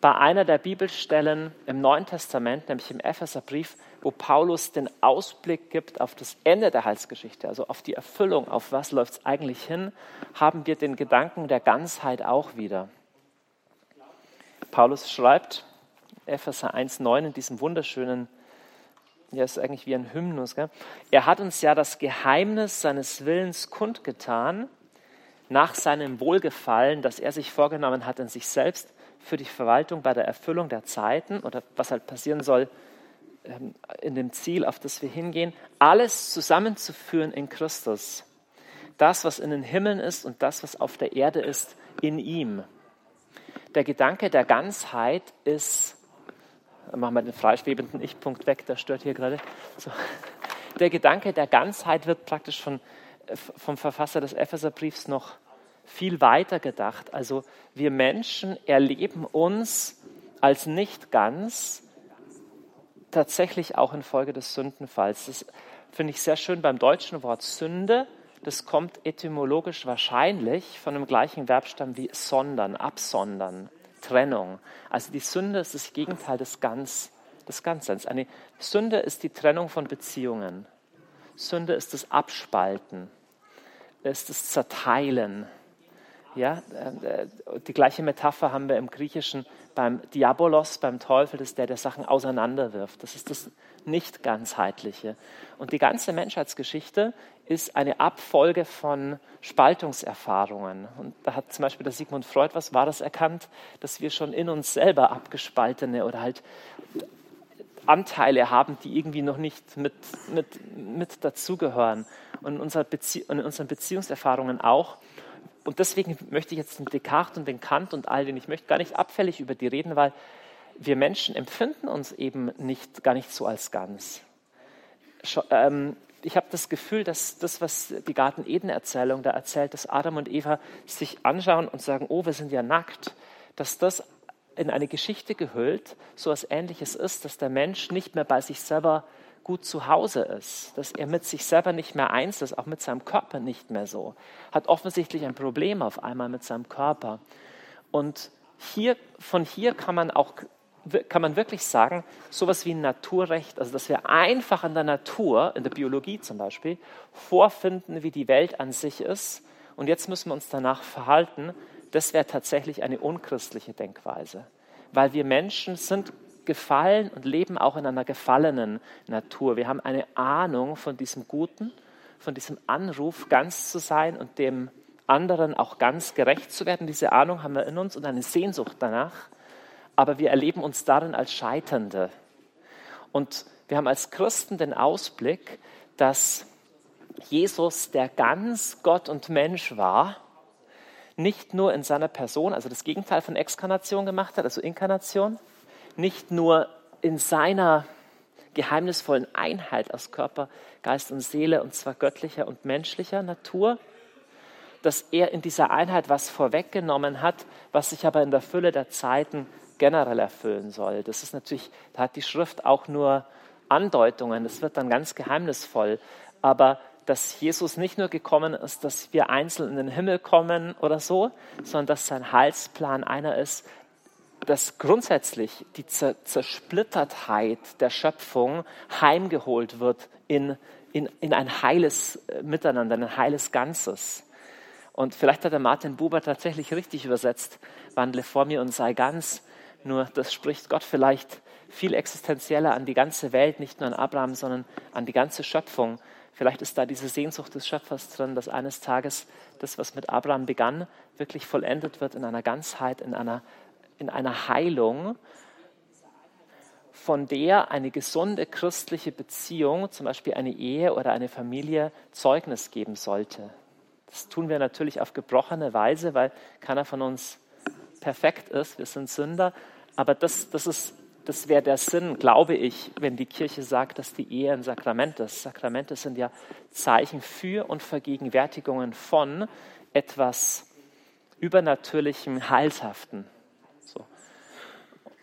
Bei einer der Bibelstellen im Neuen Testament, nämlich im Epheserbrief, wo Paulus den Ausblick gibt auf das Ende der Heilsgeschichte, also auf die Erfüllung, auf was läuft es eigentlich hin, haben wir den Gedanken der Ganzheit auch wieder. Paulus schreibt, Epheser 1,9 in diesem wunderschönen, ja, ist eigentlich wie ein Hymnus. Gell? Er hat uns ja das Geheimnis seines Willens kundgetan, nach seinem Wohlgefallen, das er sich vorgenommen hat in sich selbst für die Verwaltung bei der Erfüllung der Zeiten oder was halt passieren soll ähm, in dem Ziel, auf das wir hingehen, alles zusammenzuführen in Christus. Das, was in den Himmeln ist und das, was auf der Erde ist, in ihm. Der Gedanke der Ganzheit ist, machen wir den freischwebenden Ich-Punkt weg, der stört hier gerade. So. Der Gedanke der Ganzheit wird praktisch von vom Verfasser des Epheserbriefs noch viel weiter gedacht. Also wir Menschen erleben uns als nicht ganz, tatsächlich auch infolge des Sündenfalls. Das finde ich sehr schön beim deutschen Wort Sünde. Das kommt etymologisch wahrscheinlich von dem gleichen Verbstamm wie sondern, absondern, Trennung. Also die Sünde ist das Gegenteil des Ganz, des Ganzseins. Eine Sünde ist die Trennung von Beziehungen. Sünde ist das Abspalten ist das Zerteilen. Ja, äh, die gleiche Metapher haben wir im Griechischen beim Diabolos, beim Teufel, das ist der, der Sachen auseinanderwirft. Das ist das Nicht-Ganzheitliche. Und die ganze Menschheitsgeschichte ist eine Abfolge von Spaltungserfahrungen. Und da hat zum Beispiel der Sigmund Freud was Wahres erkannt, dass wir schon in uns selber abgespaltene oder halt Anteile haben, die irgendwie noch nicht mit, mit, mit dazugehören und Bezie in unseren Beziehungserfahrungen auch. Und deswegen möchte ich jetzt den Descartes und den Kant und all den, ich möchte gar nicht abfällig über die reden, weil wir Menschen empfinden uns eben nicht, gar nicht so als ganz. Ähm, ich habe das Gefühl, dass das, was die Garten-Eden-Erzählung da erzählt, dass Adam und Eva sich anschauen und sagen, oh, wir sind ja nackt, dass das in eine Geschichte gehüllt, so etwas Ähnliches ist, dass der Mensch nicht mehr bei sich selber gut zu Hause ist, dass er mit sich selber nicht mehr eins ist, auch mit seinem Körper nicht mehr so, hat offensichtlich ein Problem auf einmal mit seinem Körper. Und hier, von hier kann man auch kann man wirklich sagen, sowas wie ein Naturrecht, also dass wir einfach in der Natur, in der Biologie zum Beispiel, vorfinden, wie die Welt an sich ist. Und jetzt müssen wir uns danach verhalten. Das wäre tatsächlich eine unchristliche Denkweise, weil wir Menschen sind gefallen und leben auch in einer gefallenen Natur. Wir haben eine Ahnung von diesem Guten, von diesem Anruf, ganz zu sein und dem anderen auch ganz gerecht zu werden. Diese Ahnung haben wir in uns und eine Sehnsucht danach. Aber wir erleben uns darin als Scheiternde. Und wir haben als Christen den Ausblick, dass Jesus, der ganz Gott und Mensch war, nicht nur in seiner Person, also das Gegenteil von Exkarnation gemacht hat, also Inkarnation, nicht nur in seiner geheimnisvollen Einheit aus Körper, Geist und Seele, und zwar göttlicher und menschlicher Natur, dass er in dieser Einheit was vorweggenommen hat, was sich aber in der Fülle der Zeiten generell erfüllen soll. Das ist natürlich, da hat die Schrift auch nur Andeutungen, das wird dann ganz geheimnisvoll. Aber dass Jesus nicht nur gekommen ist, dass wir einzeln in den Himmel kommen oder so, sondern dass sein Heilsplan einer ist, dass grundsätzlich die Zersplittertheit der Schöpfung heimgeholt wird in, in, in ein heiles äh, Miteinander, ein heiles Ganzes. Und vielleicht hat der Martin Buber tatsächlich richtig übersetzt, wandle vor mir und sei ganz. Nur das spricht Gott vielleicht viel existenzieller an die ganze Welt, nicht nur an Abraham, sondern an die ganze Schöpfung. Vielleicht ist da diese Sehnsucht des Schöpfers drin, dass eines Tages das, was mit Abraham begann, wirklich vollendet wird in einer Ganzheit, in einer, in einer Heilung, von der eine gesunde christliche Beziehung, zum Beispiel eine Ehe oder eine Familie, Zeugnis geben sollte. Das tun wir natürlich auf gebrochene Weise, weil keiner von uns perfekt ist. Wir sind Sünder. Aber das, das das wäre der Sinn, glaube ich, wenn die Kirche sagt, dass die Ehe ein Sakrament ist. Sakramente sind ja Zeichen für und Vergegenwärtigungen von etwas Übernatürlichem, Heilshaften. So.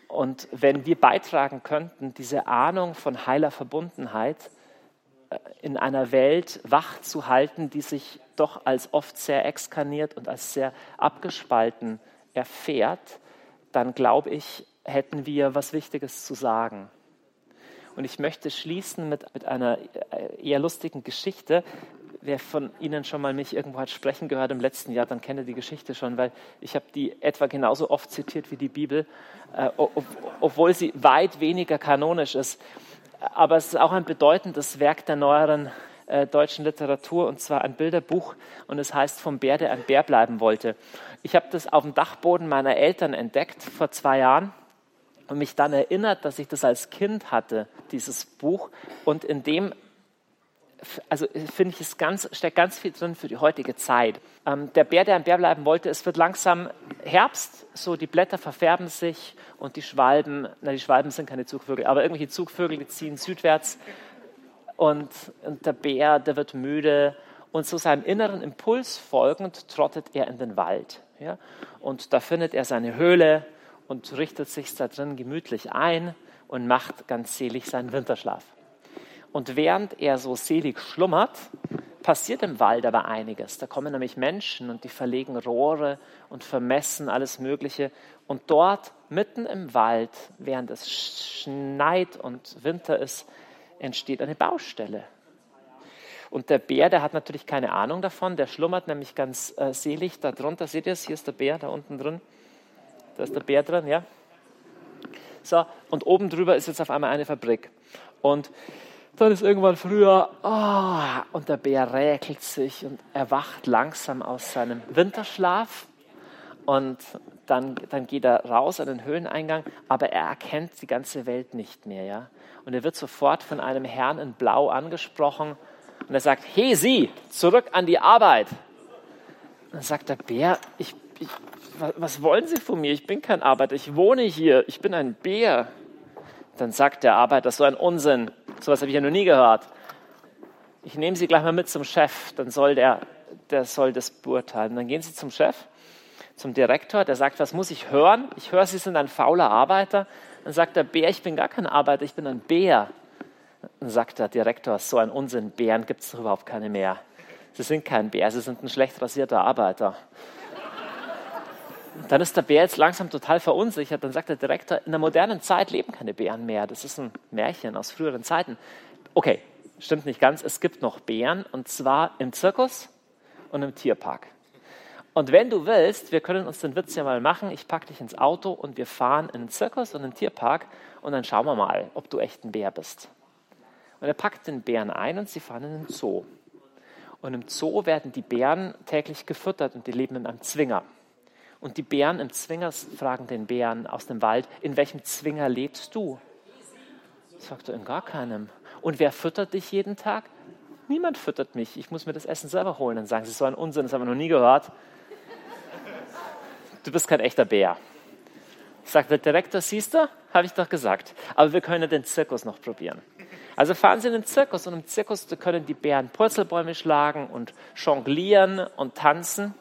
Und wenn wir beitragen könnten, diese Ahnung von heiler Verbundenheit äh, in einer Welt wach zu halten, die sich doch als oft sehr exkarniert und als sehr abgespalten erfährt, dann glaube ich, hätten wir was Wichtiges zu sagen. Und ich möchte schließen mit, mit einer äh, eher lustigen Geschichte. Wer von Ihnen schon mal mich irgendwo hat sprechen gehört im letzten Jahr, dann kenne die Geschichte schon, weil ich habe die etwa genauso oft zitiert wie die Bibel, äh, ob, obwohl sie weit weniger kanonisch ist. Aber es ist auch ein bedeutendes Werk der neueren äh, deutschen Literatur, und zwar ein Bilderbuch, und es heißt Vom Bär, der ein Bär bleiben wollte. Ich habe das auf dem Dachboden meiner Eltern entdeckt vor zwei Jahren und mich dann erinnert, dass ich das als Kind hatte, dieses Buch. Und in dem, also finde ich, es ganz, steckt ganz viel drin für die heutige Zeit. Ähm, der Bär, der ein Bär bleiben wollte, es wird langsam Herbst, so die Blätter verfärben sich und die Schwalben, na die Schwalben sind keine Zugvögel, aber irgendwelche Zugvögel, die ziehen südwärts. Und, und der Bär, der wird müde und so seinem inneren Impuls folgend trottet er in den Wald. Ja? Und da findet er seine Höhle, und richtet sich da drin gemütlich ein und macht ganz selig seinen Winterschlaf. Und während er so selig schlummert, passiert im Wald aber einiges. Da kommen nämlich Menschen und die verlegen Rohre und vermessen alles Mögliche. Und dort, mitten im Wald, während es schneit und Winter ist, entsteht eine Baustelle. Und der Bär, der hat natürlich keine Ahnung davon, der schlummert nämlich ganz äh, selig da drunter. Seht ihr es? Hier ist der Bär da unten drin. Da ist der Bär drin, ja. So, und oben drüber ist jetzt auf einmal eine Fabrik. Und dann ist irgendwann früher, oh, und der Bär räkelt sich und erwacht langsam aus seinem Winterschlaf. Und dann, dann geht er raus an den Höhleneingang, aber er erkennt die ganze Welt nicht mehr. Ja? Und er wird sofort von einem Herrn in Blau angesprochen und er sagt, hey Sie, zurück an die Arbeit. Und dann sagt der Bär, ich, ich, was wollen Sie von mir? Ich bin kein Arbeiter, ich wohne hier, ich bin ein Bär. Dann sagt der Arbeiter, so ein Unsinn, sowas habe ich ja noch nie gehört. Ich nehme Sie gleich mal mit zum Chef, dann soll der, der soll das beurteilen. Dann gehen Sie zum Chef, zum Direktor, der sagt, was muss ich hören? Ich höre, Sie sind ein fauler Arbeiter. Dann sagt der Bär, ich bin gar kein Arbeiter, ich bin ein Bär. Dann sagt der Direktor, so ein Unsinn, Bären gibt es doch überhaupt keine mehr. Sie sind kein Bär, Sie sind ein schlecht rasierter Arbeiter. Dann ist der Bär jetzt langsam total verunsichert. Dann sagt der Direktor, in der modernen Zeit leben keine Bären mehr. Das ist ein Märchen aus früheren Zeiten. Okay, stimmt nicht ganz. Es gibt noch Bären und zwar im Zirkus und im Tierpark. Und wenn du willst, wir können uns den Witz ja mal machen. Ich packe dich ins Auto und wir fahren in den Zirkus und in den Tierpark und dann schauen wir mal, ob du echt ein Bär bist. Und er packt den Bären ein und sie fahren in den Zoo. Und im Zoo werden die Bären täglich gefüttert und die leben in einem Zwinger. Und die Bären im Zwinger fragen den Bären aus dem Wald, in welchem Zwinger lebst du? Sagt er, in gar keinem. Und wer füttert dich jeden Tag? Niemand füttert mich. Ich muss mir das Essen selber holen. Dann sagen sie, so ein Unsinn, das haben wir noch nie gehört. Du bist kein echter Bär. Sagt der Direktor, siehst du, habe ich doch gesagt. Aber wir können den Zirkus noch probieren. Also fahren Sie in den Zirkus und im Zirkus können die Bären Purzelbäume schlagen und jonglieren und tanzen.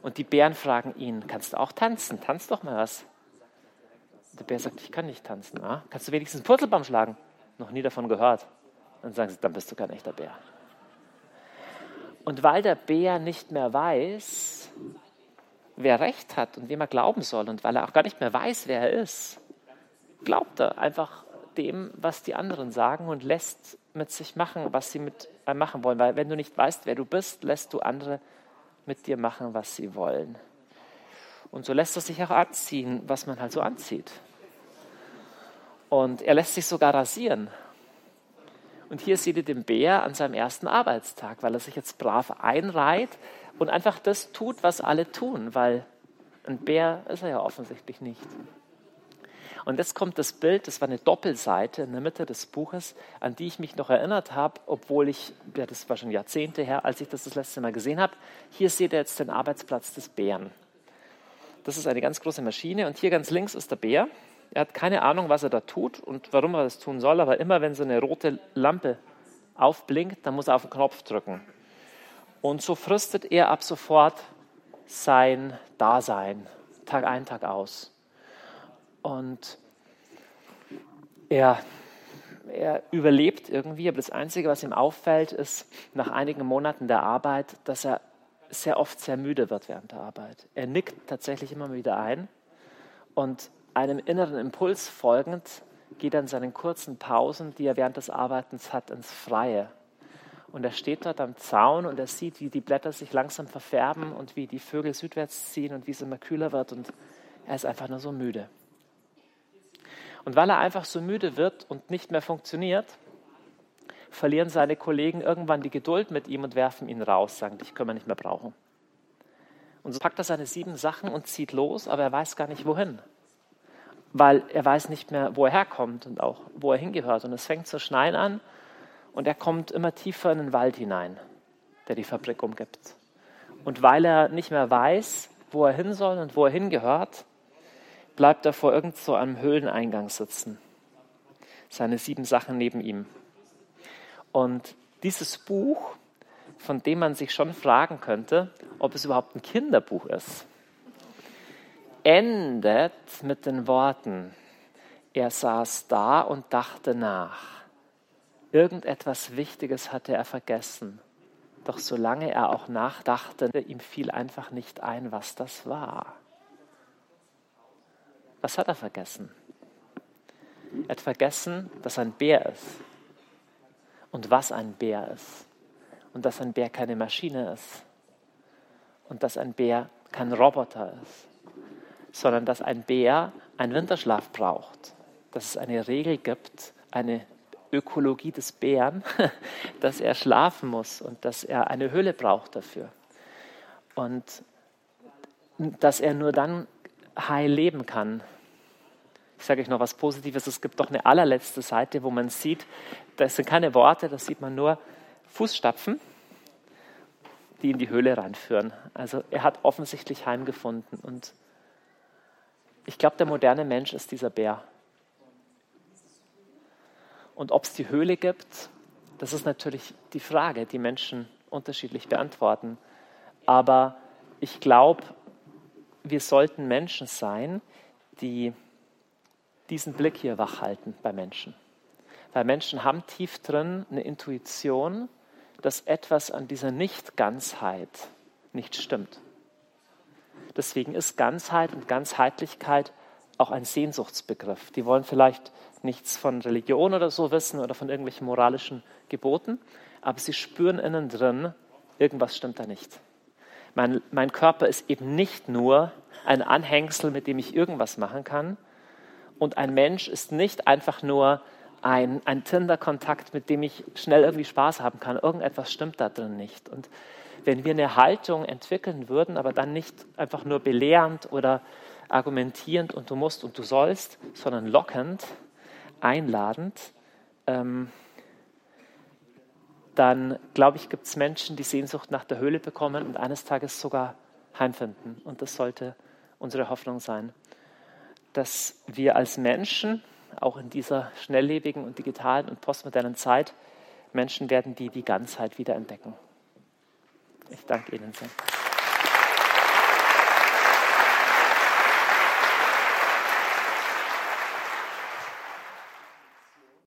Und die Bären fragen ihn, kannst du auch tanzen? Tanz doch mal was. Der Bär sagt, ich kann nicht tanzen. Ah, kannst du wenigstens einen Purzelbaum schlagen? Noch nie davon gehört. Dann sagen sie, dann bist du kein echter Bär. Und weil der Bär nicht mehr weiß, wer recht hat und wem er glauben soll und weil er auch gar nicht mehr weiß, wer er ist, glaubt er einfach dem, was die anderen sagen und lässt mit sich machen, was sie mit einem machen wollen. Weil wenn du nicht weißt, wer du bist, lässt du andere mit dir machen, was sie wollen. Und so lässt er sich auch anziehen, was man halt so anzieht. Und er lässt sich sogar rasieren. Und hier seht ihr den Bär an seinem ersten Arbeitstag, weil er sich jetzt brav einreiht und einfach das tut, was alle tun, weil ein Bär ist er ja offensichtlich nicht. Und jetzt kommt das Bild, das war eine Doppelseite in der Mitte des Buches, an die ich mich noch erinnert habe, obwohl ich, ja, das war schon Jahrzehnte her, als ich das das letzte Mal gesehen habe. Hier seht ihr jetzt den Arbeitsplatz des Bären. Das ist eine ganz große Maschine und hier ganz links ist der Bär. Er hat keine Ahnung, was er da tut und warum er das tun soll, aber immer wenn so eine rote Lampe aufblinkt, dann muss er auf den Knopf drücken. Und so fristet er ab sofort sein Dasein, Tag ein, Tag aus. Und er, er überlebt irgendwie, aber das Einzige, was ihm auffällt, ist nach einigen Monaten der Arbeit, dass er sehr oft sehr müde wird während der Arbeit. Er nickt tatsächlich immer wieder ein und einem inneren Impuls folgend geht er in seinen kurzen Pausen, die er während des Arbeitens hat, ins Freie. Und er steht dort am Zaun und er sieht, wie die Blätter sich langsam verfärben und wie die Vögel südwärts ziehen und wie es immer kühler wird und er ist einfach nur so müde. Und weil er einfach so müde wird und nicht mehr funktioniert, verlieren seine Kollegen irgendwann die Geduld mit ihm und werfen ihn raus, sagen, dich können wir nicht mehr brauchen. Und so packt er seine sieben Sachen und zieht los, aber er weiß gar nicht wohin. Weil er weiß nicht mehr, wo er herkommt und auch, wo er hingehört. Und es fängt zu schneien an und er kommt immer tiefer in den Wald hinein, der die Fabrik umgibt. Und weil er nicht mehr weiß, wo er hin soll und wo er hingehört, bleibt er vor irgend so einem Höhleneingang sitzen. Seine sieben Sachen neben ihm. Und dieses Buch, von dem man sich schon fragen könnte, ob es überhaupt ein Kinderbuch ist, endet mit den Worten, er saß da und dachte nach. Irgendetwas Wichtiges hatte er vergessen. Doch solange er auch nachdachte, ihm fiel einfach nicht ein, was das war. Was hat er vergessen? Er hat vergessen, dass ein Bär ist und was ein Bär ist und dass ein Bär keine Maschine ist und dass ein Bär kein Roboter ist, sondern dass ein Bär einen Winterschlaf braucht, dass es eine Regel gibt, eine Ökologie des Bären, dass er schlafen muss und dass er eine Höhle braucht dafür. Und dass er nur dann heil leben kann. Ich sage euch noch was Positives. Es gibt doch eine allerletzte Seite, wo man sieht, das sind keine Worte, da sieht man nur Fußstapfen, die in die Höhle reinführen. Also er hat offensichtlich heimgefunden. Und ich glaube, der moderne Mensch ist dieser Bär. Und ob es die Höhle gibt, das ist natürlich die Frage, die Menschen unterschiedlich beantworten. Aber ich glaube, wir sollten Menschen sein, die diesen Blick hier wachhalten bei Menschen. Weil Menschen haben tief drin eine Intuition, dass etwas an dieser Nicht-Ganzheit nicht stimmt. Deswegen ist Ganzheit und Ganzheitlichkeit auch ein Sehnsuchtsbegriff. Die wollen vielleicht nichts von Religion oder so wissen oder von irgendwelchen moralischen Geboten, aber sie spüren innen drin, irgendwas stimmt da nicht. Mein, mein Körper ist eben nicht nur ein Anhängsel, mit dem ich irgendwas machen kann. Und ein Mensch ist nicht einfach nur ein, ein Tinder-Kontakt, mit dem ich schnell irgendwie Spaß haben kann. Irgendetwas stimmt da drin nicht. Und wenn wir eine Haltung entwickeln würden, aber dann nicht einfach nur belehrend oder argumentierend und du musst und du sollst, sondern lockend, einladend, ähm, dann glaube ich, gibt es Menschen, die Sehnsucht nach der Höhle bekommen und eines Tages sogar heimfinden. Und das sollte unsere Hoffnung sein, dass wir als Menschen, auch in dieser schnelllebigen und digitalen und postmodernen Zeit, Menschen werden, die die Ganzheit wiederentdecken. Ich danke Ihnen sehr.